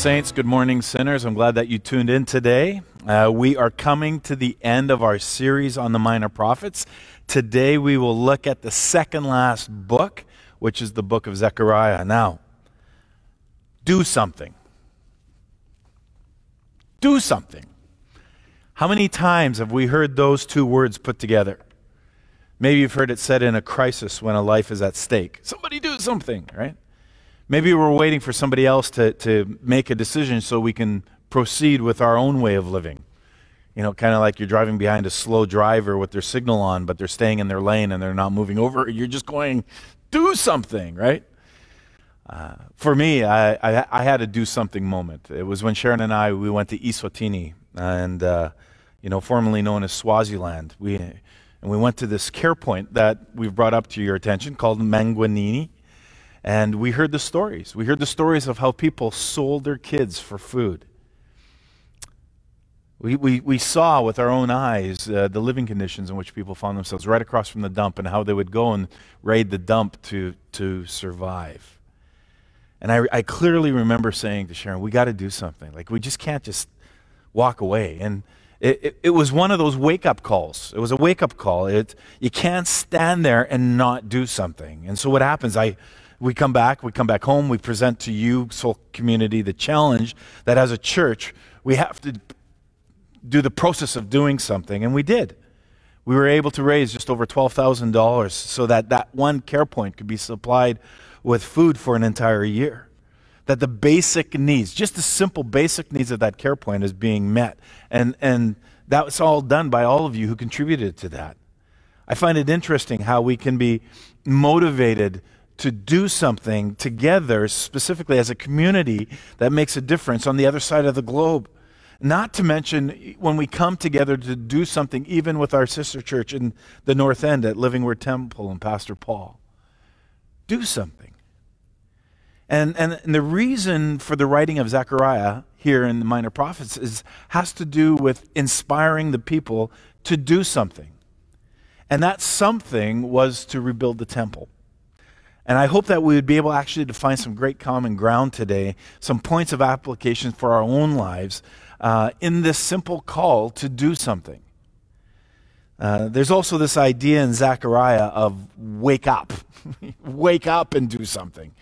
Saints, good morning, sinners. I'm glad that you tuned in today. Uh, we are coming to the end of our series on the minor prophets. Today we will look at the second last book, which is the book of Zechariah. Now, do something. Do something. How many times have we heard those two words put together? Maybe you've heard it said in a crisis when a life is at stake. Somebody do something, right? Maybe we're waiting for somebody else to, to make a decision so we can proceed with our own way of living. You know, kind of like you're driving behind a slow driver with their signal on, but they're staying in their lane and they're not moving over. You're just going, do something, right? Uh, for me, I, I, I, had a do something moment. It was when Sharon and I, we went to Eswatini, and, uh, you know, formerly known as Swaziland. We, and we went to this care point that we've brought up to your attention called Mangwanini. And we heard the stories. We heard the stories of how people sold their kids for food. We, we, we saw with our own eyes uh, the living conditions in which people found themselves right across from the dump and how they would go and raid the dump to, to survive. And I, I clearly remember saying to Sharon, we got to do something. Like, we just can't just walk away. And it, it, it was one of those wake up calls. It was a wake up call. It, you can't stand there and not do something. And so what happens? I, we come back, we come back home, we present to you, soul community, the challenge that as a church, we have to do the process of doing something, and we did. We were able to raise just over $12,000 so that that one care point could be supplied with food for an entire year. That the basic needs, just the simple basic needs of that care point is being met. And, and that was all done by all of you who contributed to that. I find it interesting how we can be motivated to do something together, specifically as a community, that makes a difference on the other side of the globe. Not to mention when we come together to do something, even with our sister church in the North End at Living Word Temple and Pastor Paul. Do something. And, and, and the reason for the writing of Zechariah here in the Minor Prophets is, has to do with inspiring the people to do something. And that something was to rebuild the temple. And I hope that we would be able actually to find some great common ground today, some points of application for our own lives uh, in this simple call to do something. Uh, there's also this idea in Zechariah of wake up, wake up and do something.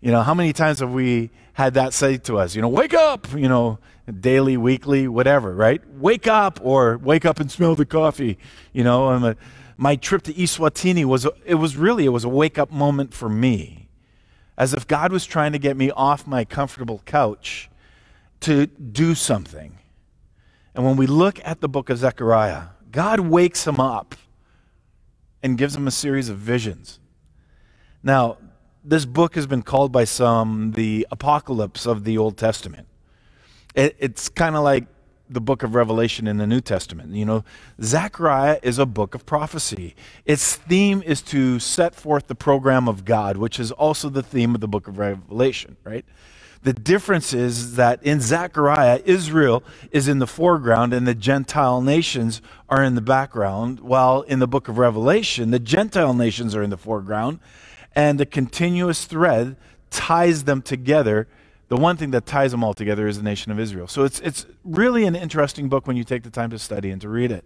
You know, how many times have we had that say to us? You know, wake up, you know, daily, weekly, whatever, right? Wake up or wake up and smell the coffee, you know. And, my trip to Eswatini was it was really it was a wake up moment for me. As if God was trying to get me off my comfortable couch to do something. And when we look at the book of Zechariah, God wakes him up and gives him a series of visions. Now, this book has been called by some the apocalypse of the Old Testament. It, it's kind of like the book of Revelation in the New Testament. You know, Zechariah is a book of prophecy. Its theme is to set forth the program of God, which is also the theme of the book of Revelation, right? The difference is that in Zechariah, Israel is in the foreground and the Gentile nations are in the background, while in the book of Revelation, the Gentile nations are in the foreground, and the continuous thread ties them together the one thing that ties them all together is the nation of Israel. So it's, it's really an interesting book when you take the time to study and to read it.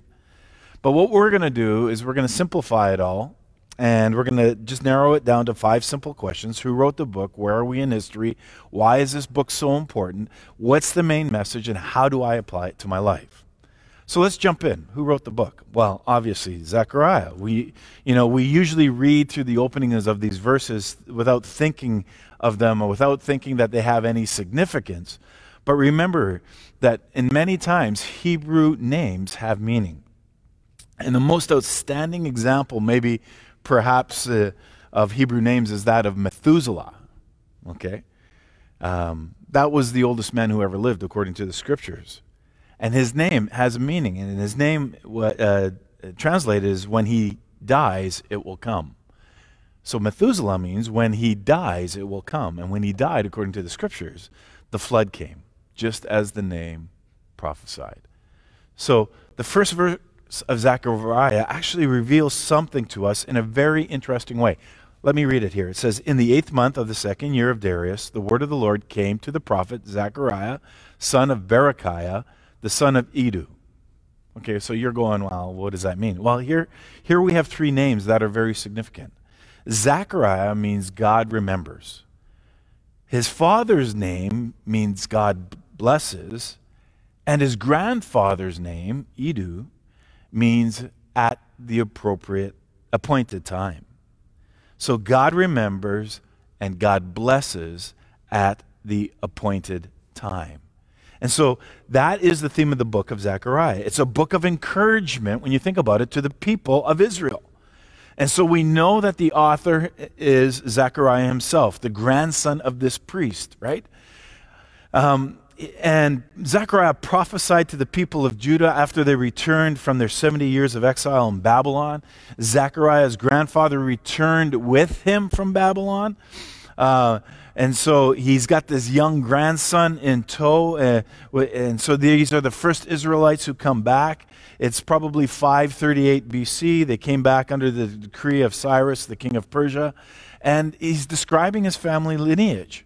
But what we're going to do is we're going to simplify it all, and we're going to just narrow it down to five simple questions. Who wrote the book? Where are we in history? Why is this book so important? What's the main message, and how do I apply it to my life? So let's jump in. Who wrote the book? Well, obviously Zechariah. We, you know, we usually read through the openings of these verses without thinking of them or without thinking that they have any significance. But remember that in many times Hebrew names have meaning. And the most outstanding example, maybe perhaps uh, of Hebrew names, is that of Methuselah. Okay? Um, that was the oldest man who ever lived, according to the scriptures. And his name has a meaning. And his name, uh, translated, is when he dies, it will come. So Methuselah means when he dies, it will come. And when he died, according to the scriptures, the flood came, just as the name prophesied. So the first verse of Zechariah actually reveals something to us in a very interesting way. Let me read it here. It says, In the eighth month of the second year of Darius, the word of the Lord came to the prophet Zechariah, son of Berechiah, the son of Iddo. Okay, so you're going, well, what does that mean? Well, here, here we have three names that are very significant. Zechariah means God remembers. His father's name means God blesses, and his grandfather's name, Iddo, means at the appropriate appointed time. So God remembers and God blesses at the appointed time. And so that is the theme of the book of Zechariah. It's a book of encouragement, when you think about it, to the people of Israel. And so we know that the author is Zechariah himself, the grandson of this priest, right? Um, and Zechariah prophesied to the people of Judah after they returned from their 70 years of exile in Babylon. Zechariah's grandfather returned with him from Babylon. Uh, and so he's got this young grandson in tow. Uh, and so these are the first Israelites who come back. It's probably 538 BC. They came back under the decree of Cyrus, the king of Persia. And he's describing his family lineage.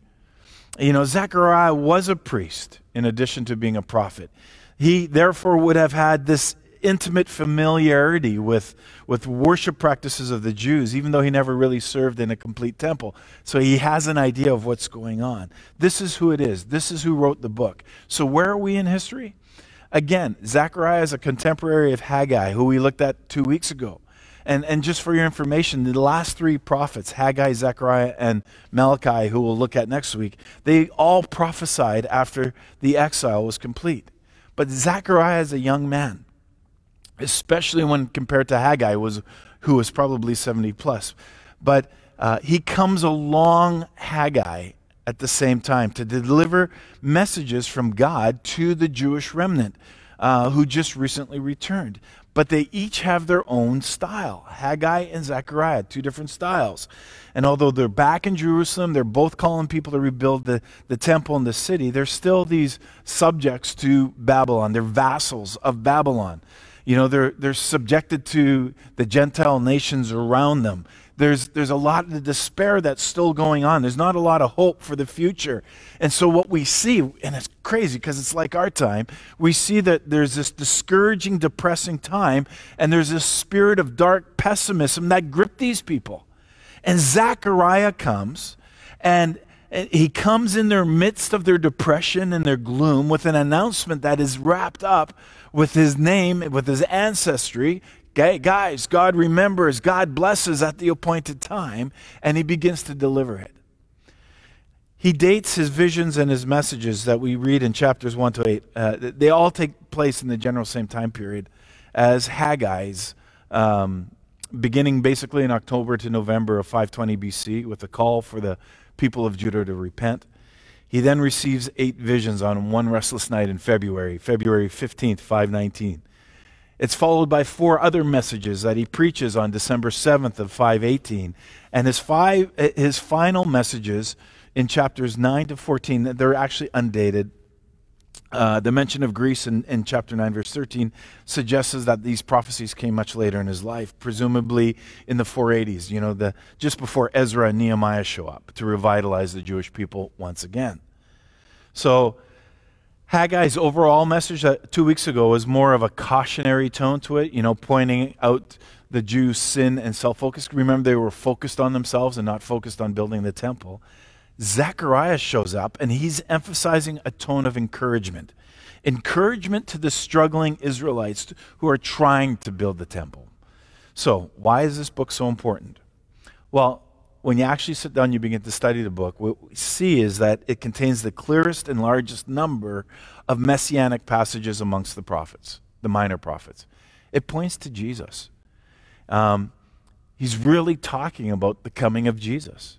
You know, Zechariah was a priest in addition to being a prophet. He therefore would have had this intimate familiarity with, with worship practices of the Jews, even though he never really served in a complete temple. So he has an idea of what's going on. This is who it is. This is who wrote the book. So where are we in history? Again, Zechariah is a contemporary of Haggai, who we looked at two weeks ago. And, and just for your information, the last three prophets, Haggai, Zechariah, and Malachi, who we'll look at next week, they all prophesied after the exile was complete. But Zechariah is a young man, especially when compared to Haggai, was, who was probably 70 plus. But uh, he comes along Haggai at the same time to deliver messages from God to the Jewish remnant uh, who just recently returned but they each have their own style. Haggai and Zechariah, two different styles. And although they're back in Jerusalem, they're both calling people to rebuild the, the temple and the city, they're still these subjects to Babylon. They're vassals of Babylon. You know, they're, they're subjected to the Gentile nations around them there's, there's a lot of despair that's still going on. There's not a lot of hope for the future. And so, what we see, and it's crazy because it's like our time, we see that there's this discouraging, depressing time, and there's this spirit of dark pessimism that gripped these people. And Zechariah comes, and he comes in their midst of their depression and their gloom with an announcement that is wrapped up with his name, with his ancestry, Okay, guys, God remembers, God blesses at the appointed time, and he begins to deliver it. He dates his visions and his messages that we read in chapters 1 to 8. Uh, they all take place in the general same time period as Haggai's, um, beginning basically in October to November of 520 BC with a call for the people of Judah to repent. He then receives eight visions on one restless night in February, February 15th, 519. It's followed by four other messages that he preaches on December 7th of 518. And his, five, his final messages in chapters 9 to 14, they're actually undated. Uh, the mention of Greece in, in chapter 9, verse 13, suggests that these prophecies came much later in his life, presumably in the 480s, you know, the, just before Ezra and Nehemiah show up to revitalize the Jewish people once again. So Haggai's overall message two weeks ago was more of a cautionary tone to it, you know, pointing out the Jews' sin and self focus. Remember, they were focused on themselves and not focused on building the temple. Zechariah shows up and he's emphasizing a tone of encouragement encouragement to the struggling Israelites who are trying to build the temple. So, why is this book so important? Well, when you actually sit down, you begin to study the book, what we see is that it contains the clearest and largest number of messianic passages amongst the prophets, the minor prophets. It points to Jesus. Um, he's really talking about the coming of Jesus.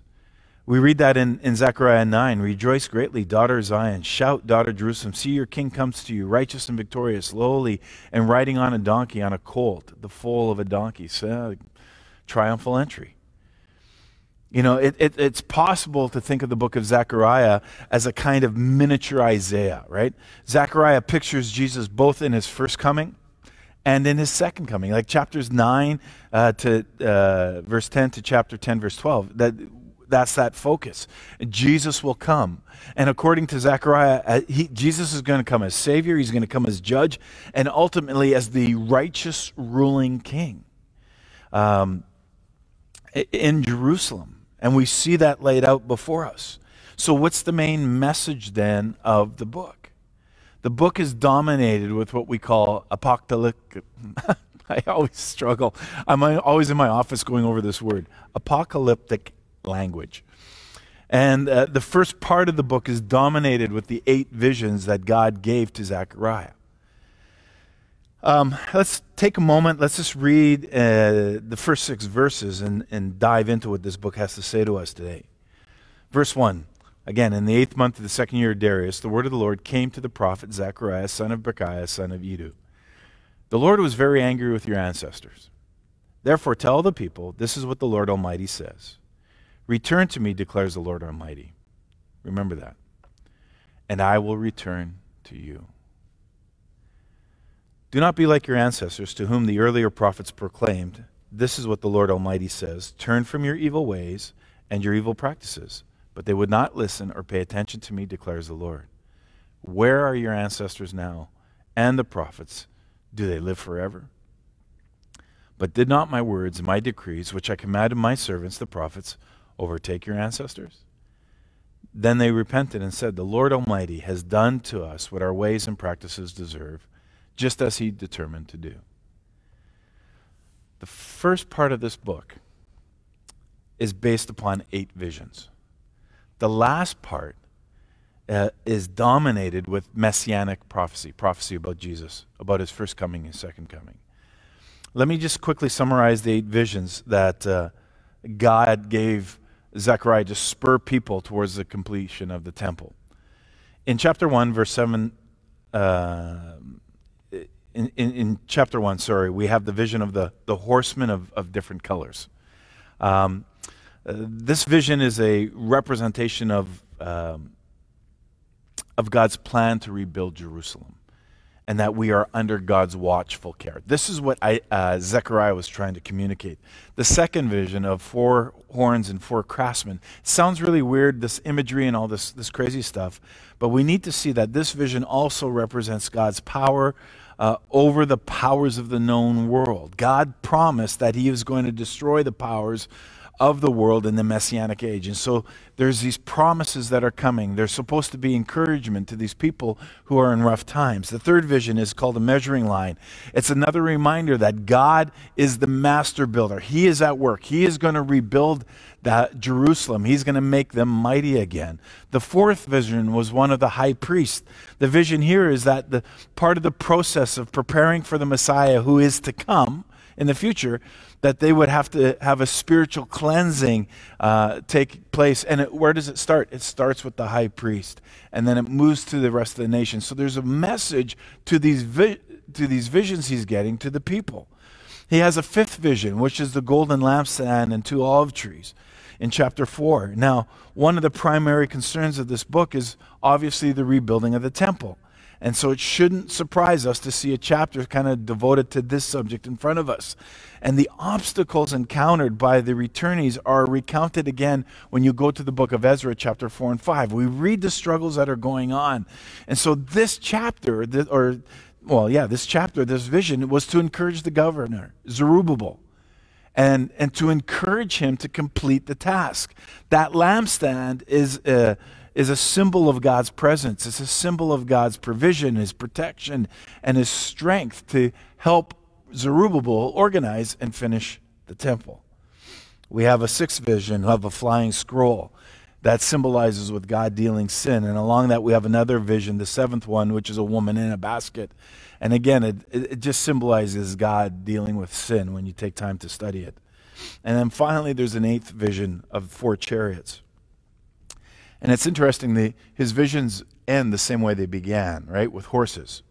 We read that in, in Zechariah 9 Rejoice greatly, daughter Zion. Shout, daughter Jerusalem. See, your king comes to you, righteous and victorious, lowly, and riding on a donkey, on a colt, the foal of a donkey. So, triumphal entry. You know, it, it, it's possible to think of the book of Zechariah as a kind of miniature Isaiah, right? Zechariah pictures Jesus both in his first coming and in his second coming. Like chapters 9 uh, to uh, verse 10 to chapter 10, verse 12. That, that's that focus. Jesus will come. And according to Zechariah, uh, he, Jesus is going to come as Savior, He's going to come as Judge, and ultimately as the righteous ruling King um, in Jerusalem. And we see that laid out before us. So, what's the main message then of the book? The book is dominated with what we call apocalyptic. I always struggle. I'm always in my office going over this word apocalyptic language. And uh, the first part of the book is dominated with the eight visions that God gave to Zechariah. Um, let's take a moment. Let's just read uh, the first six verses and, and dive into what this book has to say to us today. Verse 1 Again, in the eighth month of the second year of Darius, the word of the Lord came to the prophet Zechariah, son of Berechiah, son of Iddo. The Lord was very angry with your ancestors. Therefore, tell the people, this is what the Lord Almighty says Return to me, declares the Lord Almighty. Remember that. And I will return to you. Do not be like your ancestors, to whom the earlier prophets proclaimed, This is what the Lord Almighty says Turn from your evil ways and your evil practices. But they would not listen or pay attention to me, declares the Lord. Where are your ancestors now and the prophets? Do they live forever? But did not my words and my decrees, which I commanded my servants, the prophets, overtake your ancestors? Then they repented and said, The Lord Almighty has done to us what our ways and practices deserve just as he determined to do. The first part of this book is based upon eight visions. The last part uh, is dominated with messianic prophecy, prophecy about Jesus, about his first coming and second coming. Let me just quickly summarize the eight visions that uh, God gave Zechariah to spur people towards the completion of the temple. In chapter 1, verse 7, uh, in, in, in, chapter 1, sorry, we have the vision of the, the horsemen of, of different colors. Um, uh, this vision is a representation of, um, of God's plan to rebuild Jerusalem and that we are under God's watchful care. This is what I, uh, Zechariah was trying to communicate. The second vision of four horns and four craftsmen sounds really weird, this imagery and all this, this crazy stuff, but we need to see that this vision also represents God's power uh, over the powers of the known world. God promised that He was going to destroy the powers of the world in the messianic age. And so there's these promises that are coming. They're supposed to be encouragement to these people who are in rough times. The third vision is called a measuring line. It's another reminder that God is the master builder. He is at work. He is going to rebuild that Jerusalem. He's going to make them mighty again. The fourth vision was one of the high priest. The vision here is that the part of the process of preparing for the Messiah who is to come in the future, that they would have to have a spiritual cleansing uh, take place. And it, where does it start? It starts with the high priest, and then it moves to the rest of the nation. So there's a message to these vi- to these visions he's getting to the people. He has a fifth vision, which is the golden lampstand and two olive trees in chapter 4. Now, one of the primary concerns of this book is obviously the rebuilding of the temple. And so it shouldn't surprise us to see a chapter kind of devoted to this subject in front of us. And the obstacles encountered by the returnees are recounted again when you go to the book of Ezra, chapter 4 and 5. We read the struggles that are going on. And so this chapter, or, well, yeah, this chapter, this vision, was to encourage the governor, Zerubbabel and, and to encourage him to complete the task. That lampstand is a, is a symbol of God's presence, it's a symbol of God's provision, his protection, and his strength to help Zerubbabel organize and finish the temple. We have a sixth vision of a flying scroll that symbolizes with God dealing sin. And along that, we have another vision, the seventh one, which is a woman in a basket. And again, it, it just symbolizes God dealing with sin when you take time to study it. And then finally, there's an eighth vision of four chariots. And it's interesting, the, his visions end the same way they began, right? With horses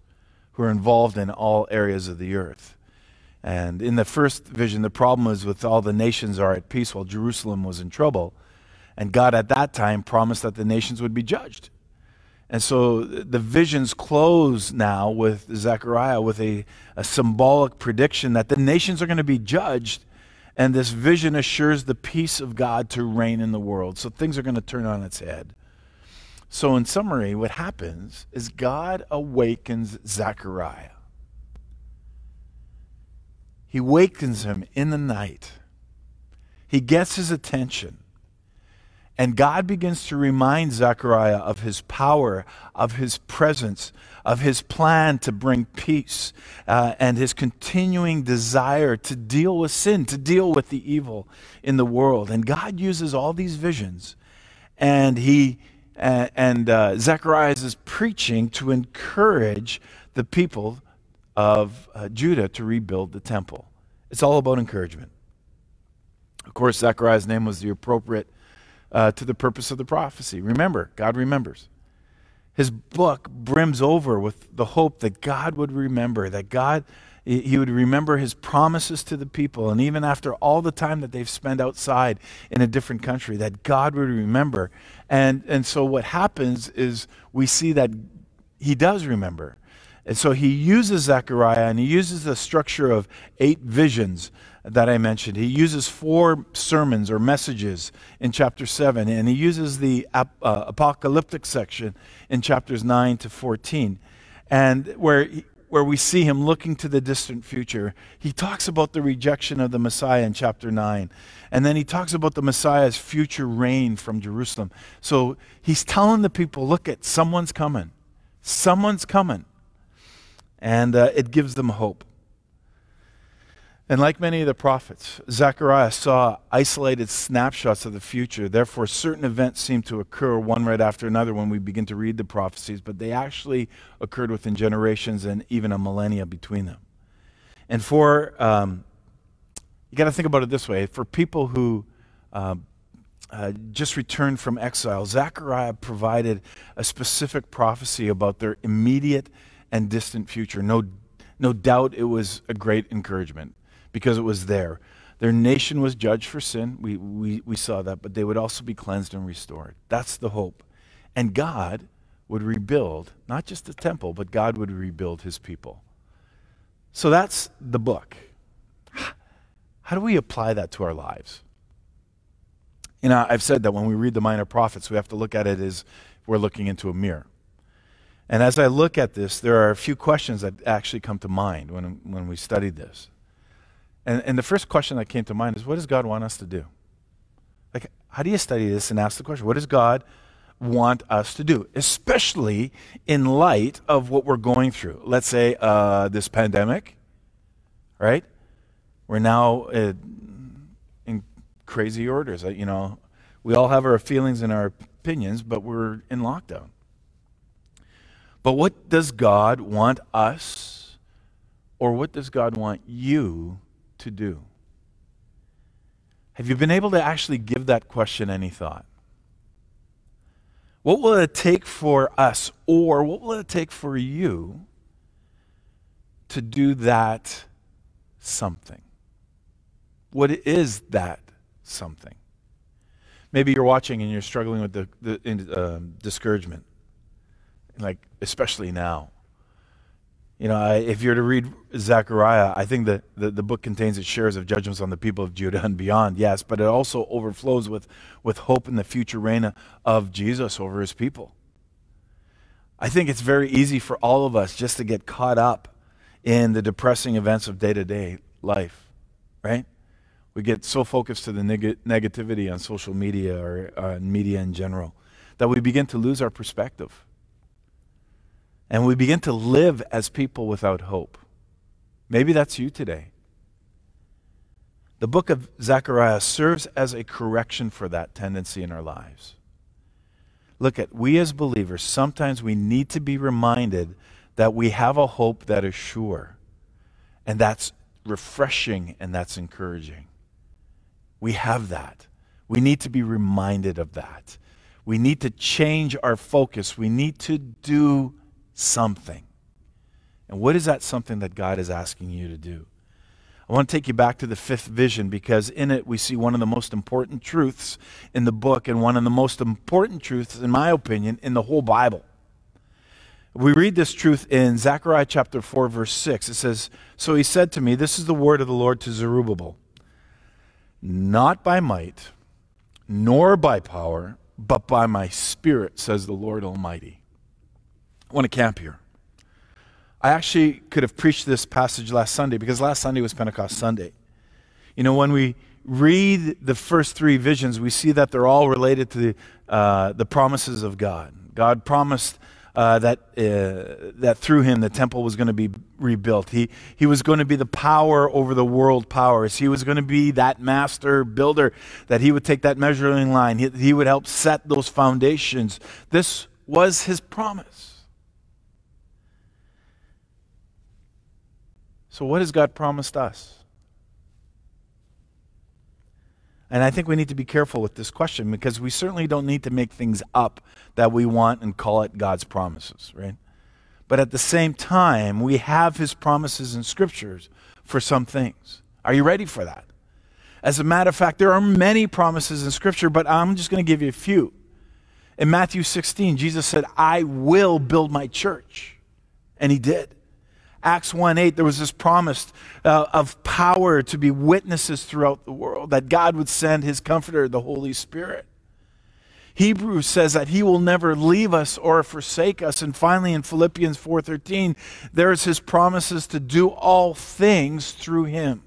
who are involved in all areas of the earth. And in the first vision, the problem was with all the nations are at peace while Jerusalem was in trouble. And God at that time promised that the nations would be judged. And so the visions close now with Zechariah with a, a symbolic prediction that the nations are going to be judged, and this vision assures the peace of God to reign in the world. So things are going to turn on its head. So, in summary, what happens is God awakens Zechariah. He wakens him in the night. He gets his attention. And God begins to remind Zechariah of his power, of his presence, of his plan to bring peace, uh, and his continuing desire to deal with sin, to deal with the evil in the world. And God uses all these visions, and he and uh, Zechariah is preaching to encourage the people of uh, Judah to rebuild the temple. It's all about encouragement. Of course, Zechariah's name was the appropriate uh, to the purpose of the prophecy. Remember, God remembers. His book brims over with the hope that God would remember, that God, he would remember his promises to the people. And even after all the time that they've spent outside in a different country, that God would remember. And, and so what happens is we see that he does remember. And so he uses Zechariah and he uses the structure of eight visions that I mentioned. He uses four sermons or messages in chapter 7, and he uses the ap- uh, apocalyptic section in chapters 9 to 14. And where, he, where we see him looking to the distant future, he talks about the rejection of the Messiah in chapter 9. And then he talks about the Messiah's future reign from Jerusalem. So he's telling the people look at someone's coming. Someone's coming. And uh, it gives them hope. And like many of the prophets, Zechariah saw isolated snapshots of the future. Therefore, certain events seem to occur one right after another when we begin to read the prophecies, but they actually occurred within generations and even a millennia between them. And for, um, you got to think about it this way for people who uh, uh, just returned from exile, Zechariah provided a specific prophecy about their immediate and distant future. No, no doubt it was a great encouragement because it was there. Their nation was judged for sin. We, we, we saw that, but they would also be cleansed and restored. That's the hope. And God would rebuild, not just the temple, but God would rebuild his people. So that's the book. How do we apply that to our lives? You know, I've said that when we read the minor prophets, we have to look at it as we're looking into a mirror. And as I look at this, there are a few questions that actually come to mind when, when we studied this. And, and the first question that came to mind is what does God want us to do? Like, how do you study this and ask the question, what does God want us to do? Especially in light of what we're going through. Let's say uh, this pandemic, right? We're now uh, in crazy orders. Uh, you know, we all have our feelings and our opinions, but we're in lockdown. But what does God want us, or what does God want you to do? Have you been able to actually give that question any thought? What will it take for us, or what will it take for you to do that something? What is that something? Maybe you're watching and you're struggling with the, the uh, discouragement, like especially now. You know, I, if you're to read Zechariah, I think that the, the book contains its shares of judgments on the people of Judah and beyond, yes, but it also overflows with, with hope in the future reign of Jesus over his people. I think it's very easy for all of us just to get caught up in the depressing events of day to day life, right? We get so focused to the neg- negativity on social media or uh, media in general that we begin to lose our perspective. And we begin to live as people without hope. Maybe that's you today. The book of Zechariah serves as a correction for that tendency in our lives. Look at, we as believers, sometimes we need to be reminded that we have a hope that is sure. And that's refreshing and that's encouraging. We have that. We need to be reminded of that. We need to change our focus. We need to do something. And what is that something that God is asking you to do? I want to take you back to the fifth vision because in it we see one of the most important truths in the book and one of the most important truths, in my opinion, in the whole Bible. We read this truth in Zechariah chapter 4, verse 6. It says, So he said to me, This is the word of the Lord to Zerubbabel, not by might, nor by power, but by my spirit, says the Lord Almighty. I want to camp here. I actually could have preached this passage last Sunday because last Sunday was Pentecost Sunday. You know, when we read the first three visions, we see that they're all related to the, uh, the promises of God. God promised uh, that, uh, that through him the temple was going to be rebuilt. He, he was going to be the power over the world powers. He was going to be that master builder, that he would take that measuring line. He, he would help set those foundations. This was his promise. So, what has God promised us? And I think we need to be careful with this question because we certainly don't need to make things up that we want and call it God's promises, right? But at the same time, we have his promises in scriptures for some things. Are you ready for that? As a matter of fact, there are many promises in scripture, but I'm just going to give you a few. In Matthew 16, Jesus said, I will build my church. And he did. Acts 1 8, there was this promise uh, of power to be witnesses throughout the world, that God would send his comforter, the Holy Spirit. Hebrews says that he will never leave us or forsake us. And finally in Philippians 4:13, there's his promises to do all things through him.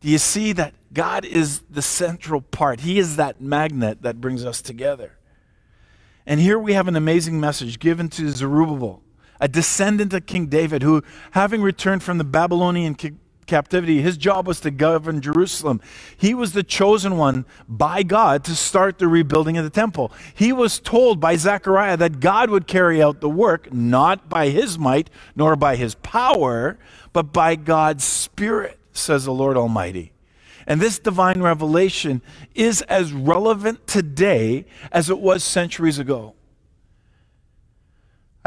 Do you see that God is the central part? He is that magnet that brings us together. And here we have an amazing message given to Zerubbabel a descendant of King David, who, having returned from the Babylonian captivity, his job was to govern Jerusalem. He was the chosen one by God to start the rebuilding of the temple. He was told by Zechariah that God would carry out the work, not by his might nor by his power, but by God's Spirit, says the Lord Almighty. And this divine revelation is as relevant today as it was centuries ago.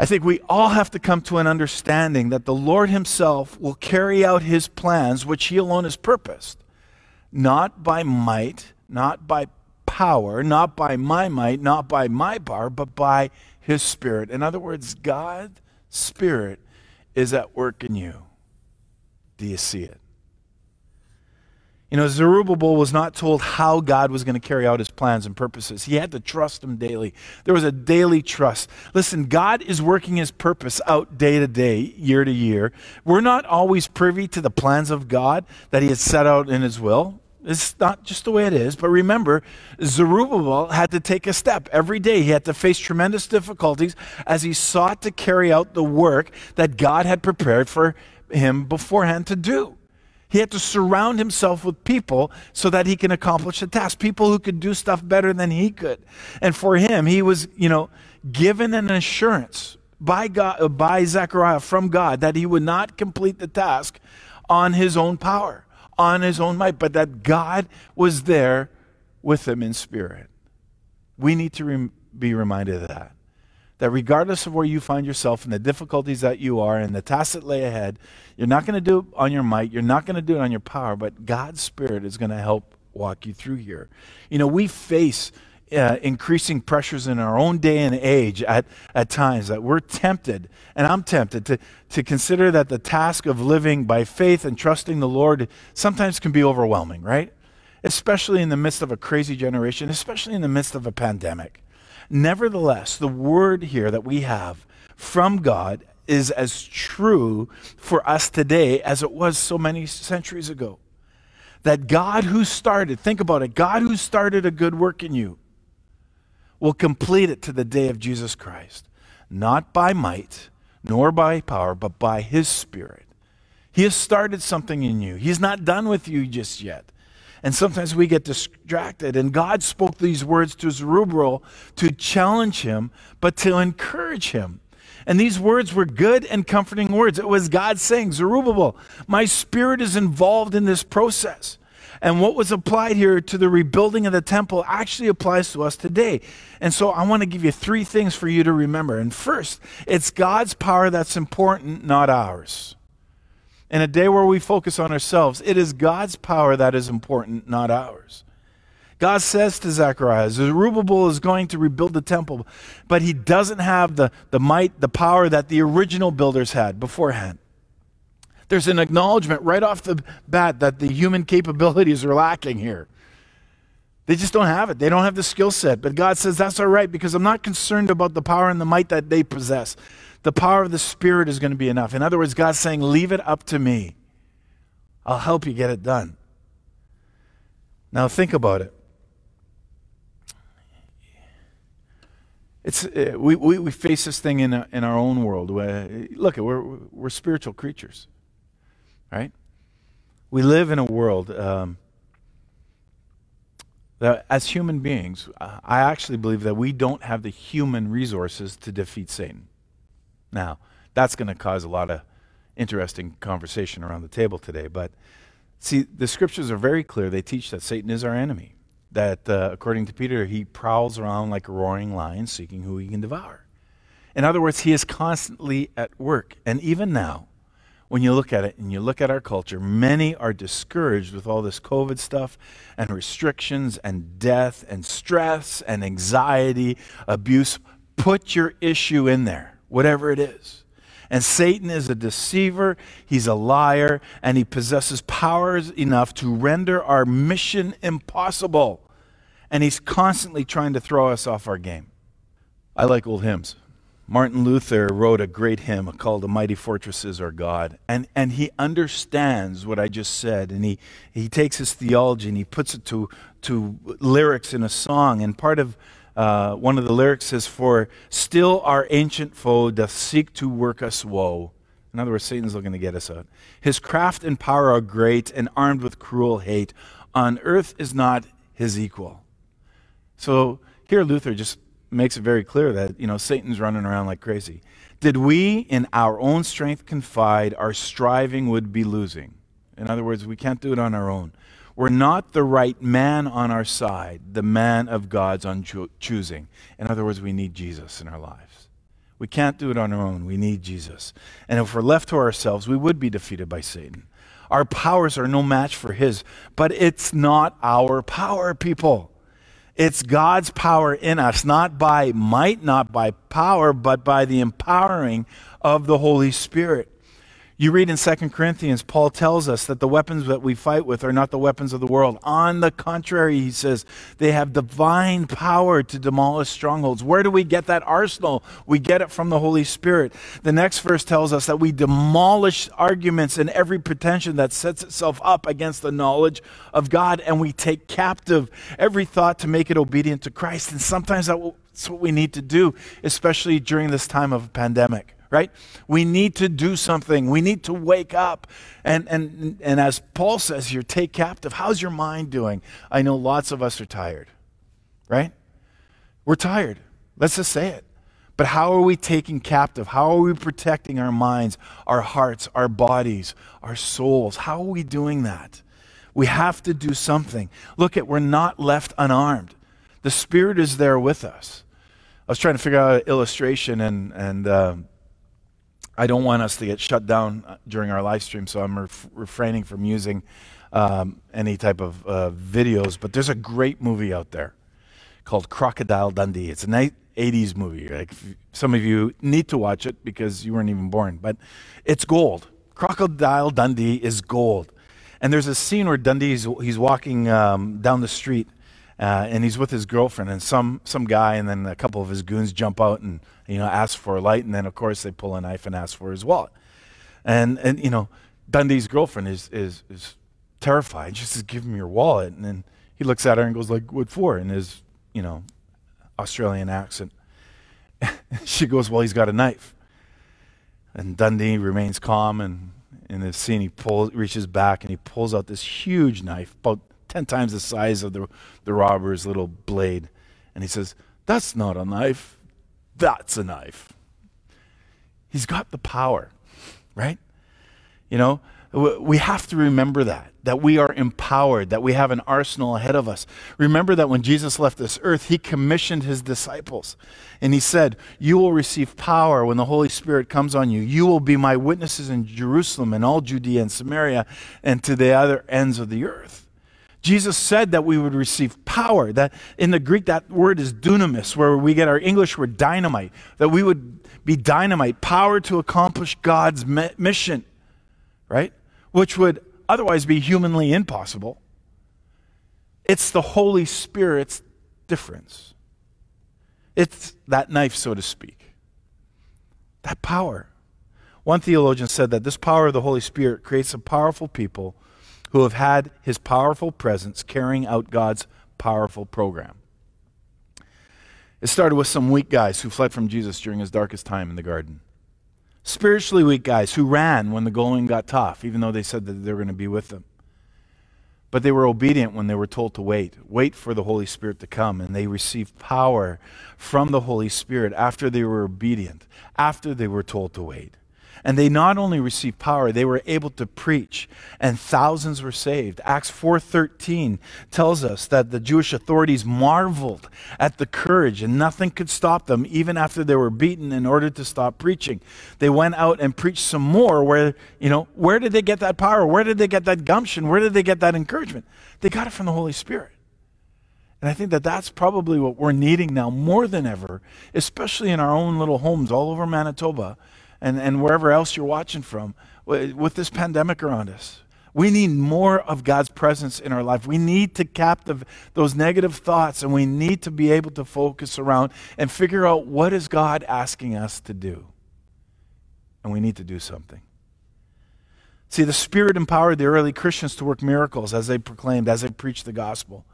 I think we all have to come to an understanding that the Lord Himself will carry out His plans, which He alone has purposed, not by might, not by power, not by my might, not by my power, but by His Spirit. In other words, God's Spirit is at work in you. Do you see it? You know, Zerubbabel was not told how God was going to carry out his plans and purposes. He had to trust him daily. There was a daily trust. Listen, God is working his purpose out day to day, year to year. We're not always privy to the plans of God that he has set out in his will. It's not just the way it is. But remember, Zerubbabel had to take a step every day. He had to face tremendous difficulties as he sought to carry out the work that God had prepared for him beforehand to do. He had to surround himself with people so that he can accomplish the task. People who could do stuff better than he could. And for him, he was, you know, given an assurance by God, uh, by Zechariah from God that he would not complete the task on his own power, on his own might, but that God was there with him in spirit. We need to be reminded of that that regardless of where you find yourself and the difficulties that you are and the tasks that lay ahead, you're not going to do it on your might, you're not going to do it on your power, but God's Spirit is going to help walk you through here. You know, we face uh, increasing pressures in our own day and age at, at times that we're tempted, and I'm tempted to, to consider that the task of living by faith and trusting the Lord sometimes can be overwhelming, right? Especially in the midst of a crazy generation, especially in the midst of a pandemic. Nevertheless, the word here that we have from God is as true for us today as it was so many centuries ago. That God who started, think about it, God who started a good work in you will complete it to the day of Jesus Christ, not by might nor by power, but by his Spirit. He has started something in you. He's not done with you just yet. And sometimes we get distracted. And God spoke these words to Zerubbabel to challenge him, but to encourage him. And these words were good and comforting words. It was God saying, Zerubbabel, my spirit is involved in this process. And what was applied here to the rebuilding of the temple actually applies to us today. And so I want to give you three things for you to remember. And first, it's God's power that's important, not ours in a day where we focus on ourselves, it is God's power that is important, not ours. God says to Zechariah, Zerubbabel is going to rebuild the temple, but he doesn't have the, the might, the power that the original builders had beforehand. There's an acknowledgement right off the bat that the human capabilities are lacking here. They just don't have it. They don't have the skill set. But God says, that's all right because I'm not concerned about the power and the might that they possess. The power of the Spirit is going to be enough. In other words, God's saying, leave it up to me. I'll help you get it done. Now, think about it. It's, uh, we, we, we face this thing in, in our own world. Where, look, we're, we're spiritual creatures, right? We live in a world um, that, as human beings, I actually believe that we don't have the human resources to defeat Satan. Now, that's going to cause a lot of interesting conversation around the table today, but see, the scriptures are very clear. They teach that Satan is our enemy that, uh, according to Peter, he prowls around like a roaring lion seeking who he can devour. In other words, he is constantly at work. And even now, when you look at it and you look at our culture, many are discouraged with all this COVID stuff and restrictions and death and stress and anxiety, abuse. Put your issue in there, whatever it is. And Satan is a deceiver, he's a liar, and he possesses powers enough to render our mission impossible. And he's constantly trying to throw us off our game. I like old hymns. Martin Luther wrote a great hymn called The Mighty Fortress Is Our God. And, and he understands what I just said. And he, he takes his theology and he puts it to, to lyrics in a song. And part of uh, one of the lyrics says, For still our ancient foe doth seek to work us woe. In other words, Satan's looking to get us out. His craft and power are great and armed with cruel hate. On earth is not his equal. So here Luther just makes it very clear that, you know, Satan's running around like crazy. Did we in our own strength confide, our striving would be losing. In other words, we can't do it on our own. We're not the right man on our side, the man of God's choosing. In other words, we need Jesus in our lives. We can't do it on our own. We need Jesus. And if we're left to ourselves, we would be defeated by Satan. Our powers are no match for his, but it's not our power, people. It's God's power in us, not by might, not by power, but by the empowering of the Holy Spirit. You read in 2 Corinthians, Paul tells us that the weapons that we fight with are not the weapons of the world. On the contrary, he says, they have divine power to demolish strongholds. Where do we get that arsenal? We get it from the Holy Spirit. The next verse tells us that we demolish arguments and every pretension that sets itself up against the knowledge of God, and we take captive every thought to make it obedient to Christ. And sometimes that's what we need to do, especially during this time of pandemic right? We need to do something. We need to wake up. And, and, and as Paul says here, take captive. How's your mind doing? I know lots of us are tired, right? We're tired. Let's just say it. But how are we taking captive? How are we protecting our minds, our hearts, our bodies, our souls? How are we doing that? We have to do something. Look at, we're not left unarmed. The Spirit is there with us. I was trying to figure out an illustration, and, and um, I don't want us to get shut down uh, during our live stream, so I'm ref- refraining from using um, any type of uh, videos. But there's a great movie out there called Crocodile Dundee. It's an 80s movie. Like some of you need to watch it because you weren't even born, but it's gold. Crocodile Dundee is gold. And there's a scene where Dundee he's walking um, down the street uh, and he's with his girlfriend, and some some guy, and then a couple of his goons jump out and you know ask for a light, and then of course they pull a knife and ask for his wallet, and and you know Dundee's girlfriend is is is terrified. She says, "Give him your wallet," and then he looks at her and goes like, "What for?" in his you know Australian accent. she goes, "Well, he's got a knife," and Dundee remains calm and. In the scene, he pulls, reaches back and he pulls out this huge knife, about 10 times the size of the, the robber's little blade. And he says, That's not a knife. That's a knife. He's got the power, right? You know, we have to remember that, that we are empowered, that we have an arsenal ahead of us. Remember that when Jesus left this earth, he commissioned his disciples. And he said, You will receive power when the Holy Spirit comes on you. You will be my witnesses in Jerusalem and all Judea and Samaria and to the other ends of the earth. Jesus said that we would receive power. That in the Greek, that word is dunamis, where we get our English word dynamite. That we would be dynamite, power to accomplish God's mission, right? Which would otherwise be humanly impossible. It's the Holy Spirit's difference. It's that knife, so to speak. That power. One theologian said that this power of the Holy Spirit creates a powerful people who have had his powerful presence carrying out God's powerful program. It started with some weak guys who fled from Jesus during his darkest time in the garden. Spiritually weak guys who ran when the going got tough, even though they said that they were going to be with them. But they were obedient when they were told to wait. Wait for the Holy Spirit to come. And they received power from the Holy Spirit after they were obedient, after they were told to wait. And they not only received power, they were able to preach, and thousands were saved. Acts 4:13 tells us that the Jewish authorities marveled at the courage, and nothing could stop them even after they were beaten in order to stop preaching. They went out and preached some more where, you know, where did they get that power? Where did they get that gumption? Where did they get that encouragement? They got it from the Holy Spirit. And I think that that's probably what we're needing now more than ever, especially in our own little homes all over Manitoba and, and wherever else you're watching from with this pandemic around us. We need more of God's presence in our life. We need to captive those negative thoughts and we need to be able to focus around and figure out what is God asking us to do. And we need to do something. See, the Spirit empowered the early Christians to work miracles as they proclaimed, as they preached the gospel.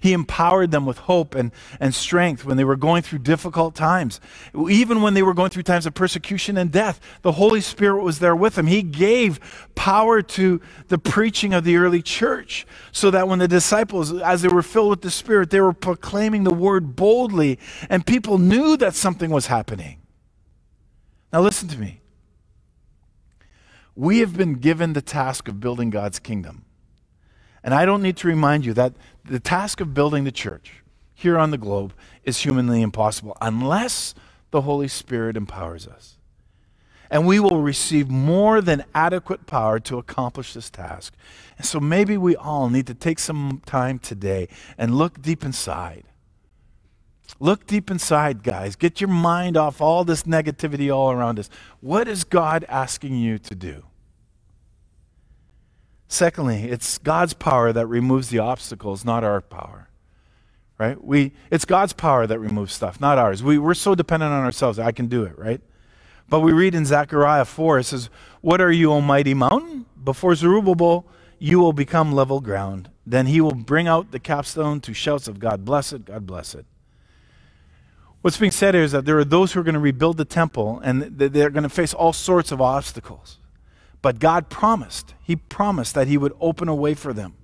He empowered them with hope and, and strength when they were going through difficult times. Even when they were going through times of persecution and death, the Holy Spirit was there with them. He gave power to the preaching of the early church so that when the disciples, as they were filled with the Spirit, they were proclaiming the word boldly and people knew that something was happening. Now, listen to me. We have been given the task of building God's kingdom. And I don't need to remind you that the task of building the church here on the globe is humanly impossible unless the Holy Spirit empowers us. And we will receive more than adequate power to accomplish this task. And so maybe we all need to take some time today and look deep inside. Look deep inside, guys. Get your mind off all this negativity all around us. What is God asking you to do? Secondly, it's God's power that removes the obstacles, not our power. Right? We, it's God's power that removes stuff, not ours. We, we're so dependent on ourselves. I can do it, right? But we read in Zechariah 4, it says, What are you, O mighty mountain? Before Zerubbabel, you will become level ground. Then he will bring out the capstone to shouts of God bless it, God bless it. What's being said here is that there are those who are going to rebuild the temple and they're going to face all sorts of obstacles. But God promised, He promised that He would open a way for them.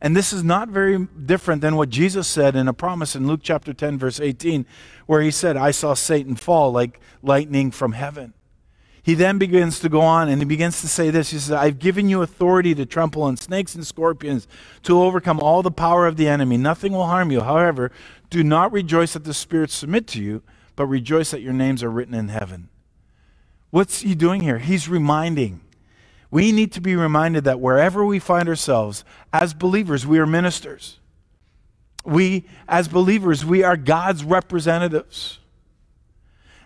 And this is not very different than what Jesus said in a promise in Luke chapter 10, verse 18, where He said, I saw Satan fall like lightning from heaven. He then begins to go on and he begins to say this. He says, I've given you authority to trample on snakes and scorpions, to overcome all the power of the enemy. Nothing will harm you. However, do not rejoice that the spirits submit to you, but rejoice that your names are written in heaven. What's he doing here? He's reminding we need to be reminded that wherever we find ourselves, as believers, we are ministers. We, as believers, we are God's representatives.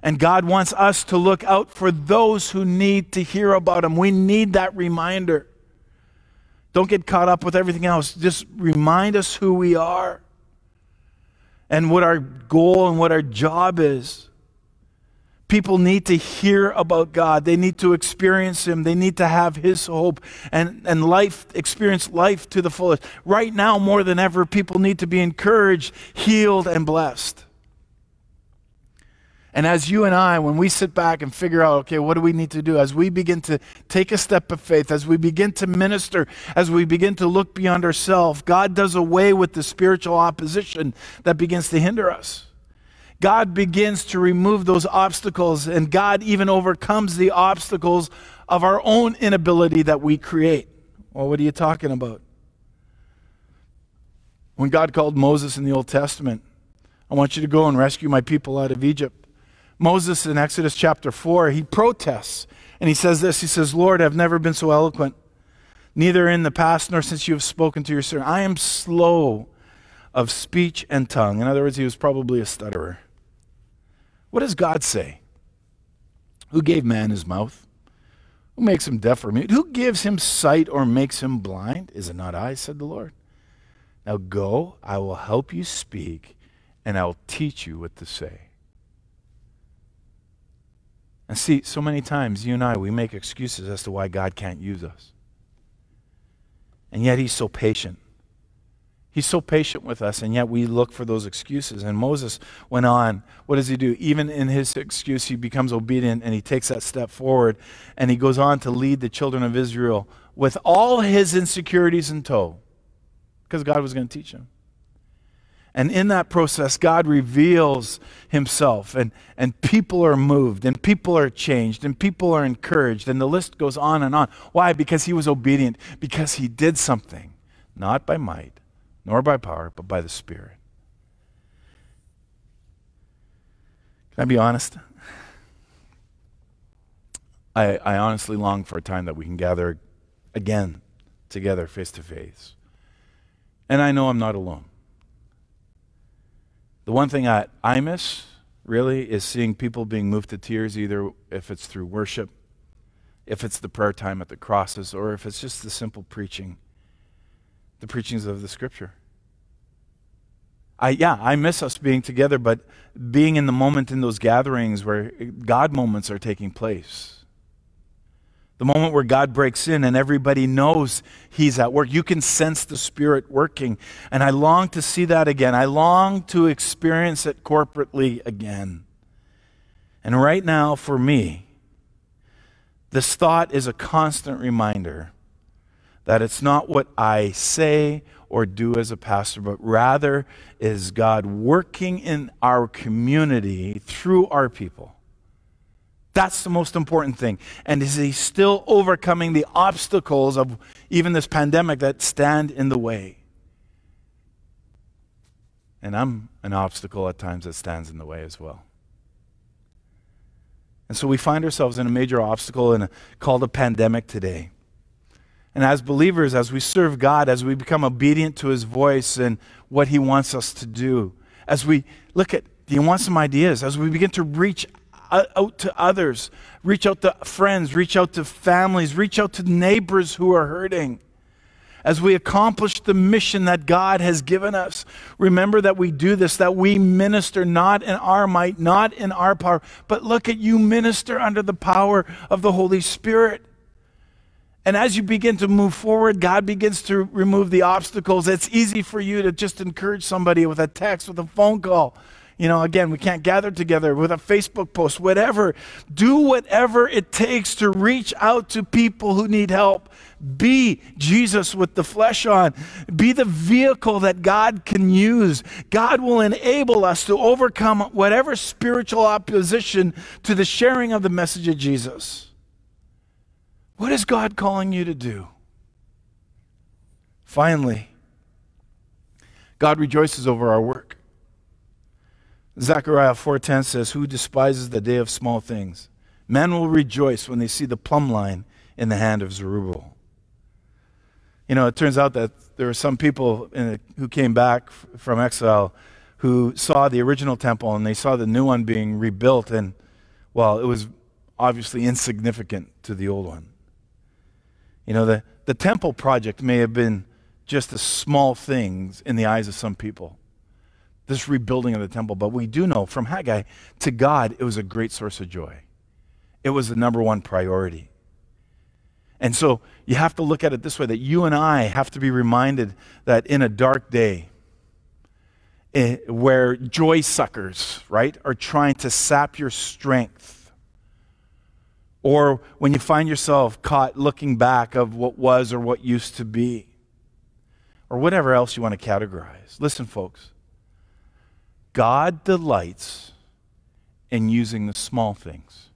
And God wants us to look out for those who need to hear about Him. We need that reminder. Don't get caught up with everything else. Just remind us who we are and what our goal and what our job is. People need to hear about God. They need to experience Him. They need to have His hope and, and life, experience life to the fullest. Right now, more than ever, people need to be encouraged, healed, and blessed. And as you and I, when we sit back and figure out, okay, what do we need to do? As we begin to take a step of faith, as we begin to minister, as we begin to look beyond ourselves, God does away with the spiritual opposition that begins to hinder us. God begins to remove those obstacles, and God even overcomes the obstacles of our own inability that we create. Well, what are you talking about? When God called Moses in the Old Testament, I want you to go and rescue my people out of Egypt. Moses in Exodus chapter 4, he protests and he says this He says, Lord, I've never been so eloquent neither in the past nor since you have spoken to your servant. I am slow of speech and tongue. In other words, he was probably a stutterer. What does God say? Who gave man his mouth? Who makes him deaf or mute? Who gives him sight or makes him blind? Is it not I, said the Lord? Now go, I will help you speak, and I will teach you what to say. And see, so many times you and I, we make excuses as to why God can't use us. And yet He's so patient. He's so patient with us, and yet we look for those excuses. And Moses went on. What does he do? Even in his excuse, he becomes obedient and he takes that step forward. And he goes on to lead the children of Israel with all his insecurities in tow because God was going to teach him. And in that process, God reveals himself, and, and people are moved, and people are changed, and people are encouraged, and the list goes on and on. Why? Because he was obedient, because he did something, not by might, nor by power, but by the Spirit. Can I be honest? I, I honestly long for a time that we can gather again together face to face. And I know I'm not alone. The one thing I, I miss, really, is seeing people being moved to tears, either if it's through worship, if it's the prayer time at the crosses, or if it's just the simple preaching, the preachings of the scripture. I, yeah, I miss us being together, but being in the moment in those gatherings where God moments are taking place the moment where God breaks in and everybody knows He's at work. You can sense the Spirit working. And I long to see that again. I long to experience it corporately again. And right now, for me, this thought is a constant reminder that it's not what I say or do as a pastor, but rather is God working in our community through our people. That's the most important thing. And is he still overcoming the obstacles of even this pandemic that stand in the way? And I'm an obstacle at times that stands in the way as well. And so we find ourselves in a major obstacle in a, called a pandemic today. And as believers, as we serve God, as we become obedient to his voice and what he wants us to do, as we look at, do you want some ideas? As we begin to reach out to others, reach out to friends, reach out to families, reach out to neighbors who are hurting. As we accomplish the mission that God has given us, remember that we do this, that we minister not in our might, not in our power, but look at you minister under the power of the Holy Spirit. And as you begin to move forward, God begins to remove the obstacles. It's easy for you to just encourage somebody with a text, with a phone call. You know, again, we can't gather together with a Facebook post, whatever. Do whatever it takes to reach out to people who need help. Be Jesus with the flesh on. Be the vehicle that God can use. God will enable us to overcome whatever spiritual opposition to the sharing of the message of Jesus. Is God calling you to do? Finally, God rejoices over our work. Zechariah 4:10 says, "Who despises the day of small things? Men will rejoice when they see the plumb line in the hand of Zerubbabel." You know, it turns out that there were some people the, who came back from exile who saw the original temple and they saw the new one being rebuilt, and well, it was obviously insignificant to the old one. You know, the, the temple project may have been just a small thing in the eyes of some people this rebuilding of the temple. But we do know from Haggai to God, it was a great source of joy. It was the number one priority. And so you have to look at it this way that you and I have to be reminded that in a dark day, eh, where joy suckers, right, are trying to sap your strength, or when you find yourself caught looking back of what was or what used to be, or whatever else you want to categorize. Listen, folks, God delights in using the small things,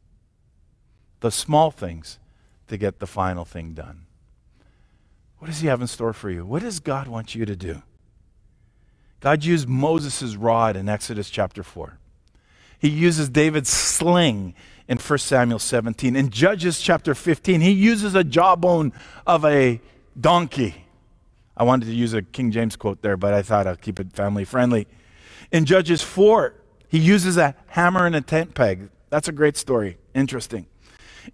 the small things to get the final thing done. What does He have in store for you? What does God want you to do? God used Moses' rod in Exodus chapter 4. He uses David's sling in 1 Samuel 17. In Judges chapter 15, he uses a jawbone of a donkey. I wanted to use a King James quote there, but I thought I'll keep it family friendly. In Judges 4, he uses a hammer and a tent peg. That's a great story. Interesting.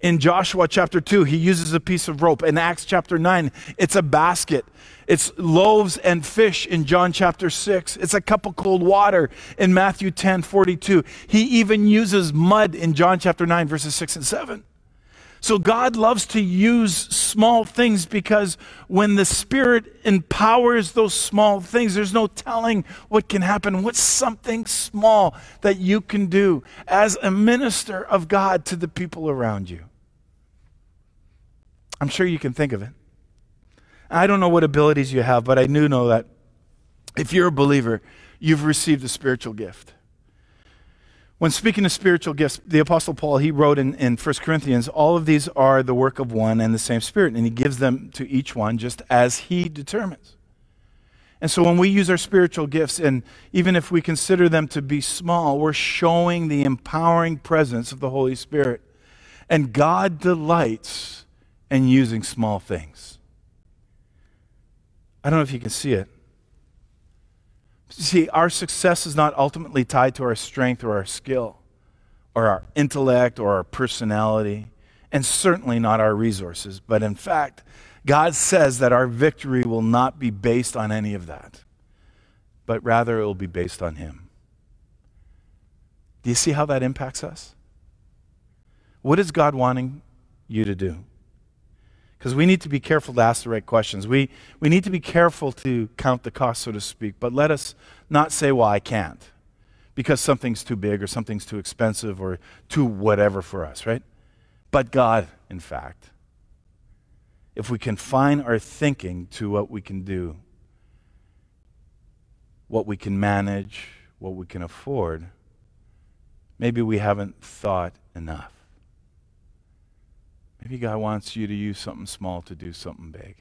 In Joshua chapter 2, he uses a piece of rope. In Acts chapter 9, it's a basket. It's loaves and fish in John chapter 6. It's a cup of cold water in Matthew 10 42. He even uses mud in John chapter 9, verses 6 and 7. So God loves to use small things because when the Spirit empowers those small things, there's no telling what can happen. What's something small that you can do as a minister of God to the people around you? I'm sure you can think of it. I don't know what abilities you have, but I do know that if you're a believer, you've received a spiritual gift. When speaking of spiritual gifts, the Apostle Paul, he wrote in, in 1 Corinthians, all of these are the work of one and the same Spirit, and he gives them to each one just as he determines. And so when we use our spiritual gifts, and even if we consider them to be small, we're showing the empowering presence of the Holy Spirit. And God delights in using small things. I don't know if you can see it. See, our success is not ultimately tied to our strength or our skill or our intellect or our personality, and certainly not our resources. But in fact, God says that our victory will not be based on any of that, but rather it will be based on Him. Do you see how that impacts us? What is God wanting you to do? Because we need to be careful to ask the right questions. We, we need to be careful to count the cost, so to speak, but let us not say, well, I can't, because something's too big or something's too expensive or too whatever for us, right? But God, in fact, if we confine our thinking to what we can do, what we can manage, what we can afford, maybe we haven't thought enough. Maybe God wants you to use something small to do something big.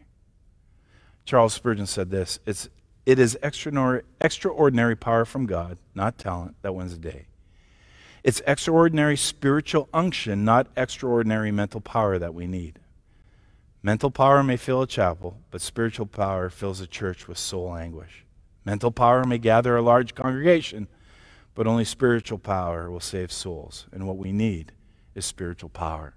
Charles Spurgeon said this it's, It is extraordinary, extraordinary power from God, not talent, that wins the day. It's extraordinary spiritual unction, not extraordinary mental power that we need. Mental power may fill a chapel, but spiritual power fills a church with soul anguish. Mental power may gather a large congregation, but only spiritual power will save souls. And what we need is spiritual power.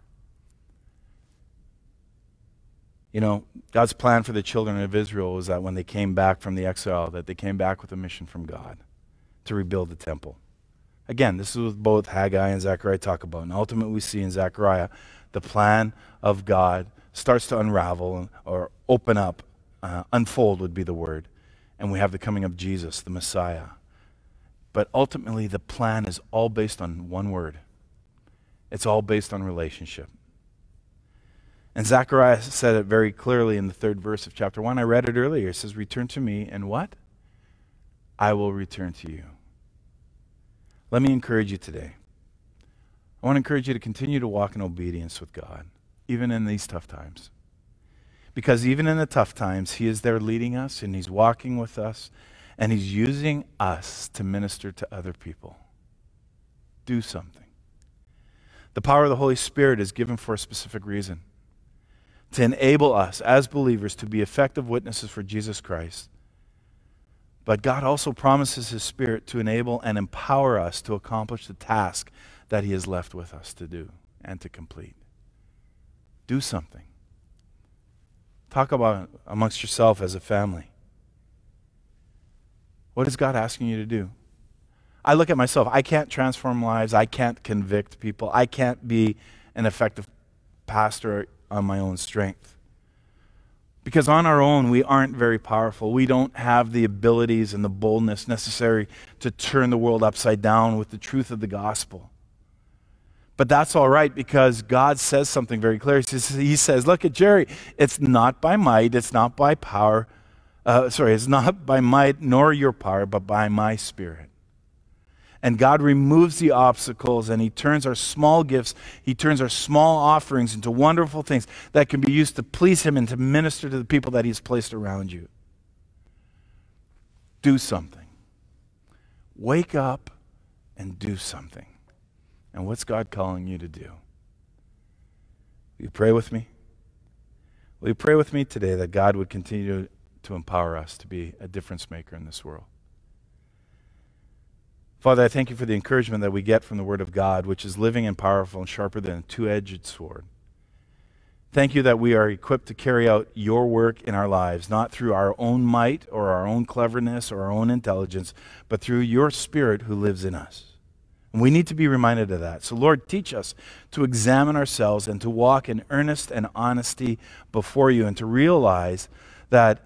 You know, God's plan for the children of Israel was that when they came back from the exile, that they came back with a mission from God to rebuild the temple. Again, this is what both Haggai and Zechariah talk about. And ultimately, we see in Zechariah the plan of God starts to unravel or open up. Uh, unfold would be the word. And we have the coming of Jesus, the Messiah. But ultimately, the plan is all based on one word it's all based on relationship. And Zechariah said it very clearly in the third verse of chapter 1. I read it earlier. It says, Return to me, and what? I will return to you. Let me encourage you today. I want to encourage you to continue to walk in obedience with God, even in these tough times. Because even in the tough times, He is there leading us, and He's walking with us, and He's using us to minister to other people. Do something. The power of the Holy Spirit is given for a specific reason to enable us as believers to be effective witnesses for Jesus Christ. But God also promises His Spirit to enable and empower us to accomplish the task that He has left with us to do and to complete. Do something. Talk about amongst yourself as a family. What is God asking you to do? I look at myself. I can't transform lives. I can't convict people. I can't be an effective pastor on my own strength. Because on our own, we aren't very powerful. We don't have the abilities and the boldness necessary to turn the world upside down with the truth of the gospel. But that's all right because God says something very clear. He says, Look at Jerry, it's not by might, it's not by power. Uh, sorry, it's not by might nor your power, but by my spirit. And God removes the obstacles and He turns our small gifts, He turns our small offerings into wonderful things that can be used to please Him and to minister to the people that He's placed around you. Do something. Wake up and do something. And what's God calling you to do? Will you pray with me? Will you pray with me today that God would continue to empower us to be a difference maker in this world? Father, I thank you for the encouragement that we get from the Word of God, which is living and powerful and sharper than a two edged sword. Thank you that we are equipped to carry out your work in our lives, not through our own might or our own cleverness or our own intelligence, but through your Spirit who lives in us. And we need to be reminded of that. So, Lord, teach us to examine ourselves and to walk in earnest and honesty before you and to realize that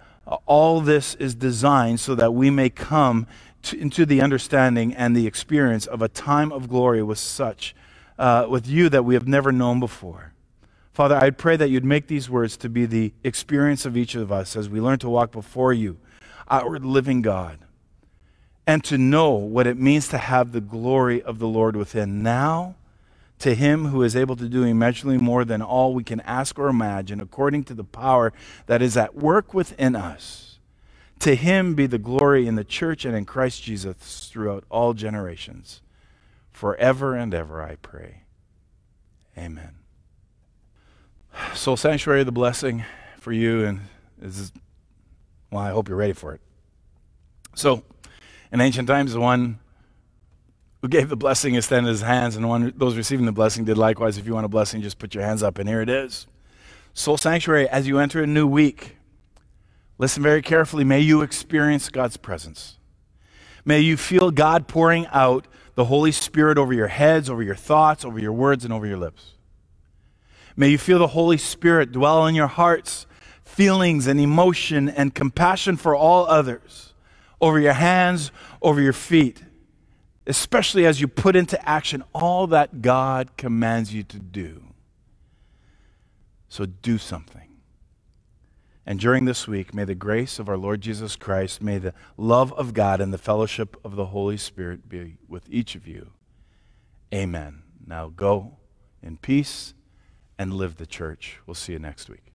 all this is designed so that we may come to, into the understanding and the experience of a time of glory with such, uh, with you that we have never known before. Father, I pray that you'd make these words to be the experience of each of us as we learn to walk before you, our living God, and to know what it means to have the glory of the Lord within. Now, to him who is able to do immeasurably more than all we can ask or imagine, according to the power that is at work within us. To him be the glory in the church and in Christ Jesus throughout all generations. Forever and ever, I pray. Amen. Soul Sanctuary, the blessing for you, and is, well, I hope you're ready for it. So, in ancient times, the one who gave the blessing extended his hands, and one those receiving the blessing did likewise. If you want a blessing, just put your hands up, and here it is. Soul Sanctuary, as you enter a new week, listen very carefully. May you experience God's presence. May you feel God pouring out the Holy Spirit over your heads, over your thoughts, over your words, and over your lips. May you feel the Holy Spirit dwell in your hearts, feelings and emotion and compassion for all others over your hands, over your feet, especially as you put into action all that God commands you to do. So do something. And during this week, may the grace of our Lord Jesus Christ, may the love of God and the fellowship of the Holy Spirit be with each of you. Amen. Now go in peace and live the church. We'll see you next week.